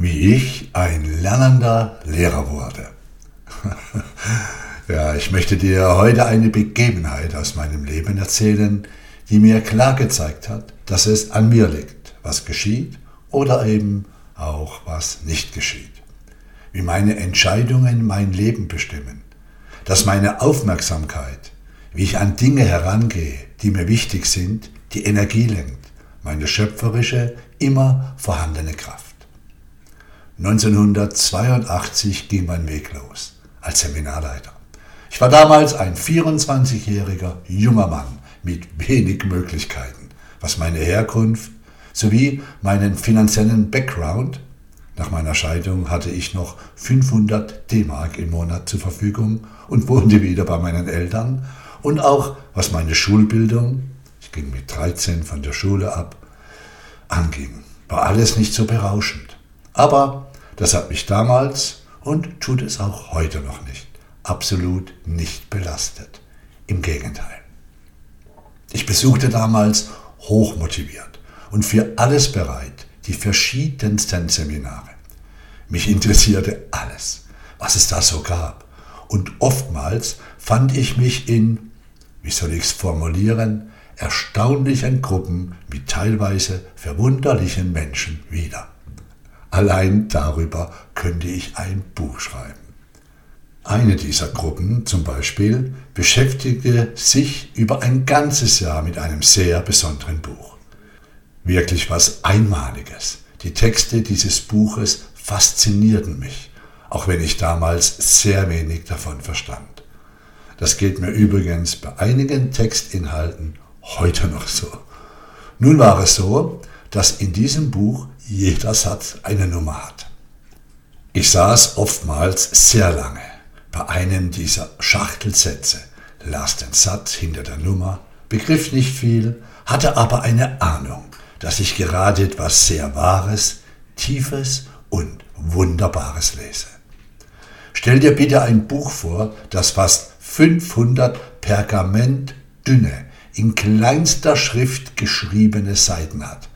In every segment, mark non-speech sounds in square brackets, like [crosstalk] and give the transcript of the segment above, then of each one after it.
wie ich ein lernender Lehrer wurde. [laughs] ja, ich möchte dir heute eine Begebenheit aus meinem Leben erzählen, die mir klar gezeigt hat, dass es an mir liegt, was geschieht oder eben auch was nicht geschieht. Wie meine Entscheidungen mein Leben bestimmen, dass meine Aufmerksamkeit, wie ich an Dinge herangehe, die mir wichtig sind, die Energie lenkt, meine schöpferische, immer vorhandene Kraft. 1982 ging mein Weg los als Seminarleiter. Ich war damals ein 24-jähriger junger Mann mit wenig Möglichkeiten, was meine Herkunft sowie meinen finanziellen Background nach meiner Scheidung hatte ich noch 500 D-Mark im Monat zur Verfügung und wohnte wieder bei meinen Eltern. Und auch was meine Schulbildung, ich ging mit 13 von der Schule ab, anging, war alles nicht so berauschend. Aber das hat mich damals und tut es auch heute noch nicht absolut nicht belastet. Im Gegenteil. Ich besuchte damals hochmotiviert und für alles bereit die verschiedensten Seminare. Mich interessierte alles, was es da so gab. Und oftmals fand ich mich in, wie soll ich es formulieren, erstaunlichen Gruppen mit teilweise verwunderlichen Menschen wieder. Allein darüber könnte ich ein Buch schreiben. Eine dieser Gruppen zum Beispiel beschäftigte sich über ein ganzes Jahr mit einem sehr besonderen Buch. Wirklich was Einmaliges. Die Texte dieses Buches faszinierten mich, auch wenn ich damals sehr wenig davon verstand. Das geht mir übrigens bei einigen Textinhalten heute noch so. Nun war es so, dass in diesem Buch jeder Satz eine Nummer hat. Ich saß oftmals sehr lange bei einem dieser Schachtelsätze, las den Satz hinter der Nummer, begriff nicht viel, hatte aber eine Ahnung, dass ich gerade etwas sehr Wahres, Tiefes und Wunderbares lese. Stell dir bitte ein Buch vor, das fast 500 Pergament dünne, in kleinster Schrift geschriebene Seiten hat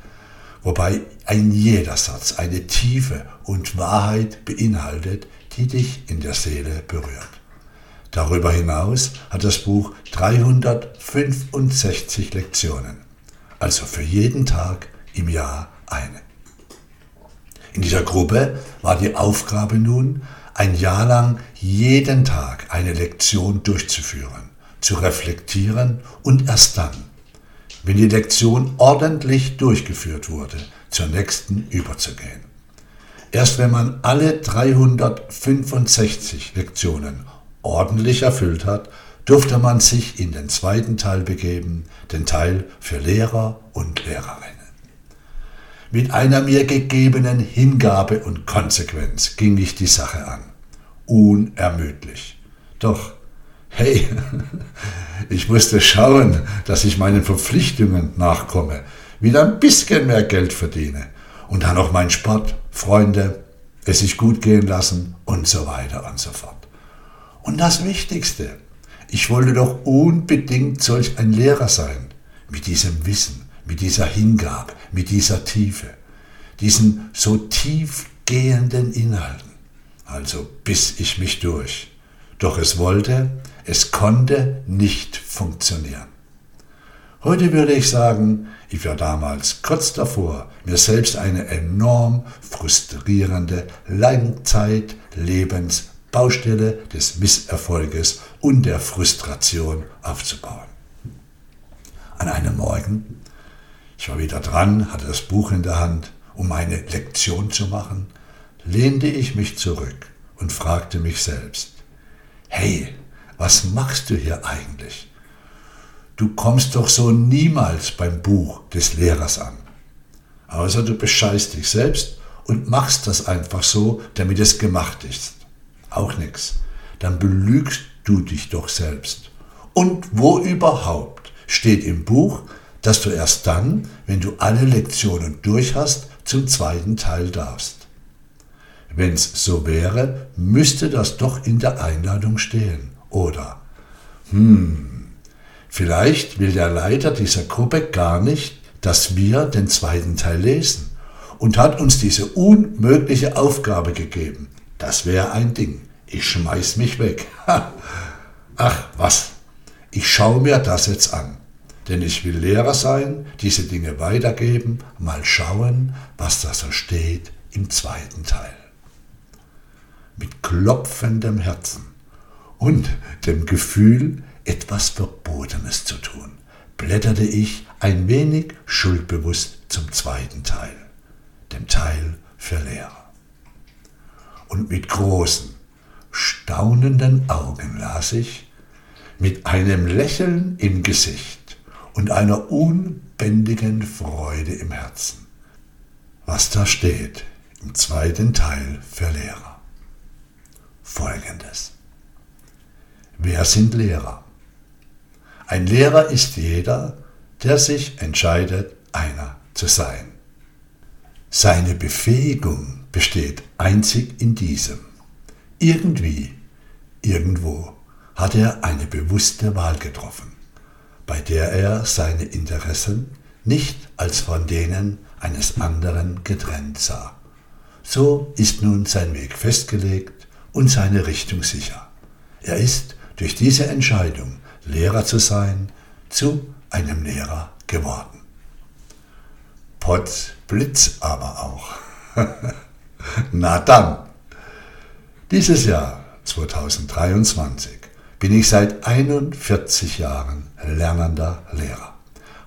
wobei ein jeder Satz eine Tiefe und Wahrheit beinhaltet, die dich in der Seele berührt. Darüber hinaus hat das Buch 365 Lektionen, also für jeden Tag im Jahr eine. In dieser Gruppe war die Aufgabe nun, ein Jahr lang jeden Tag eine Lektion durchzuführen, zu reflektieren und erst dann wenn die Lektion ordentlich durchgeführt wurde, zur nächsten überzugehen. Erst wenn man alle 365 Lektionen ordentlich erfüllt hat, durfte man sich in den zweiten Teil begeben, den Teil für Lehrer und Lehrerinnen. Mit einer mir gegebenen Hingabe und Konsequenz ging ich die Sache an. Unermüdlich. Doch hey, [laughs] ich musste schauen, dass ich meinen Verpflichtungen nachkomme, wieder ein bisschen mehr Geld verdiene und dann noch mein Sport, Freunde, es sich gut gehen lassen und so weiter und so fort. Und das Wichtigste, ich wollte doch unbedingt solch ein Lehrer sein, mit diesem Wissen, mit dieser Hingabe, mit dieser Tiefe, diesen so tiefgehenden Inhalten. Also biss ich mich durch. Doch es wollte, es konnte nicht funktionieren. Heute würde ich sagen, ich war damals kurz davor, mir selbst eine enorm frustrierende Langzeitlebensbaustelle des Misserfolges und der Frustration aufzubauen. An einem Morgen, ich war wieder dran, hatte das Buch in der Hand, um meine Lektion zu machen, lehnte ich mich zurück und fragte mich selbst, hey, was machst du hier eigentlich? Du kommst doch so niemals beim Buch des Lehrers an. Außer du bescheißt dich selbst und machst das einfach so, damit es gemacht ist. Auch nichts. Dann belügst du dich doch selbst. Und wo überhaupt steht im Buch, dass du erst dann, wenn du alle Lektionen durch hast, zum zweiten Teil darfst. Wenn's so wäre, müsste das doch in der Einladung stehen. Oder, hm, vielleicht will der Leiter dieser Gruppe gar nicht, dass wir den zweiten Teil lesen und hat uns diese unmögliche Aufgabe gegeben. Das wäre ein Ding. Ich schmeiß mich weg. Ach, was? Ich schaue mir das jetzt an. Denn ich will Lehrer sein, diese Dinge weitergeben, mal schauen, was da so steht im zweiten Teil. Mit klopfendem Herzen und dem Gefühl, etwas Verbotenes zu tun, blätterte ich ein wenig schuldbewusst zum zweiten Teil, dem Teil für Lehrer. Und mit großen, staunenden Augen las ich, mit einem Lächeln im Gesicht und einer unbändigen Freude im Herzen, was da steht im zweiten Teil für Lehrer. Folgendes. Wer sind Lehrer? Ein Lehrer ist jeder, der sich entscheidet, einer zu sein. Seine Befähigung besteht einzig in diesem. Irgendwie, irgendwo hat er eine bewusste Wahl getroffen, bei der er seine Interessen nicht als von denen eines anderen getrennt sah. So ist nun sein Weg festgelegt und seine Richtung sicher. Er ist durch diese Entscheidung, Lehrer zu sein, zu einem Lehrer geworden. Potz Blitz aber auch. [laughs] Na dann. Dieses Jahr 2023 bin ich seit 41 Jahren lernender Lehrer.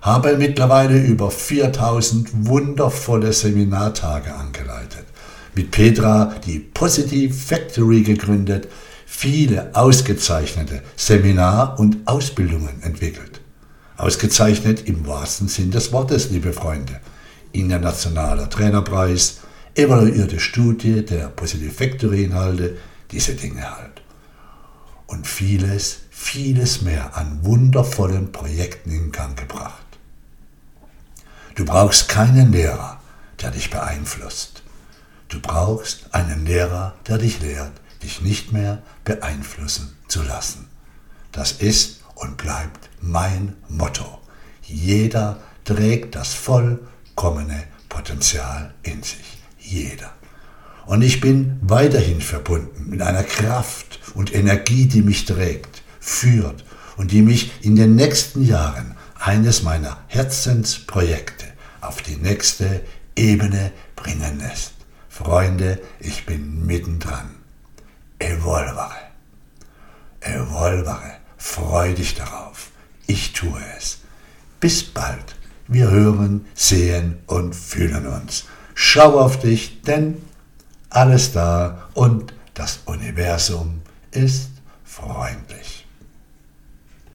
Habe mittlerweile über 4000 wundervolle Seminartage angeleitet. Mit Petra die Positive Factory gegründet, viele ausgezeichnete Seminar- und Ausbildungen entwickelt. Ausgezeichnet im wahrsten Sinn des Wortes, liebe Freunde. Internationaler Trainerpreis, evaluierte Studie der Positive Factory Inhalte, diese Dinge halt. Und vieles, vieles mehr an wundervollen Projekten in Gang gebracht. Du brauchst keinen Lehrer, der dich beeinflusst. Du brauchst einen Lehrer, der dich lehrt, dich nicht mehr beeinflussen zu lassen. Das ist und bleibt mein Motto. Jeder trägt das vollkommene Potenzial in sich. Jeder. Und ich bin weiterhin verbunden mit einer Kraft und Energie, die mich trägt, führt und die mich in den nächsten Jahren eines meiner Herzensprojekte auf die nächste Ebene bringen lässt. Freunde, ich bin mittendran. Evolvere. Evolvere. Freu dich darauf. Ich tue es. Bis bald. Wir hören, sehen und fühlen uns. Schau auf dich, denn alles da und das Universum ist freundlich.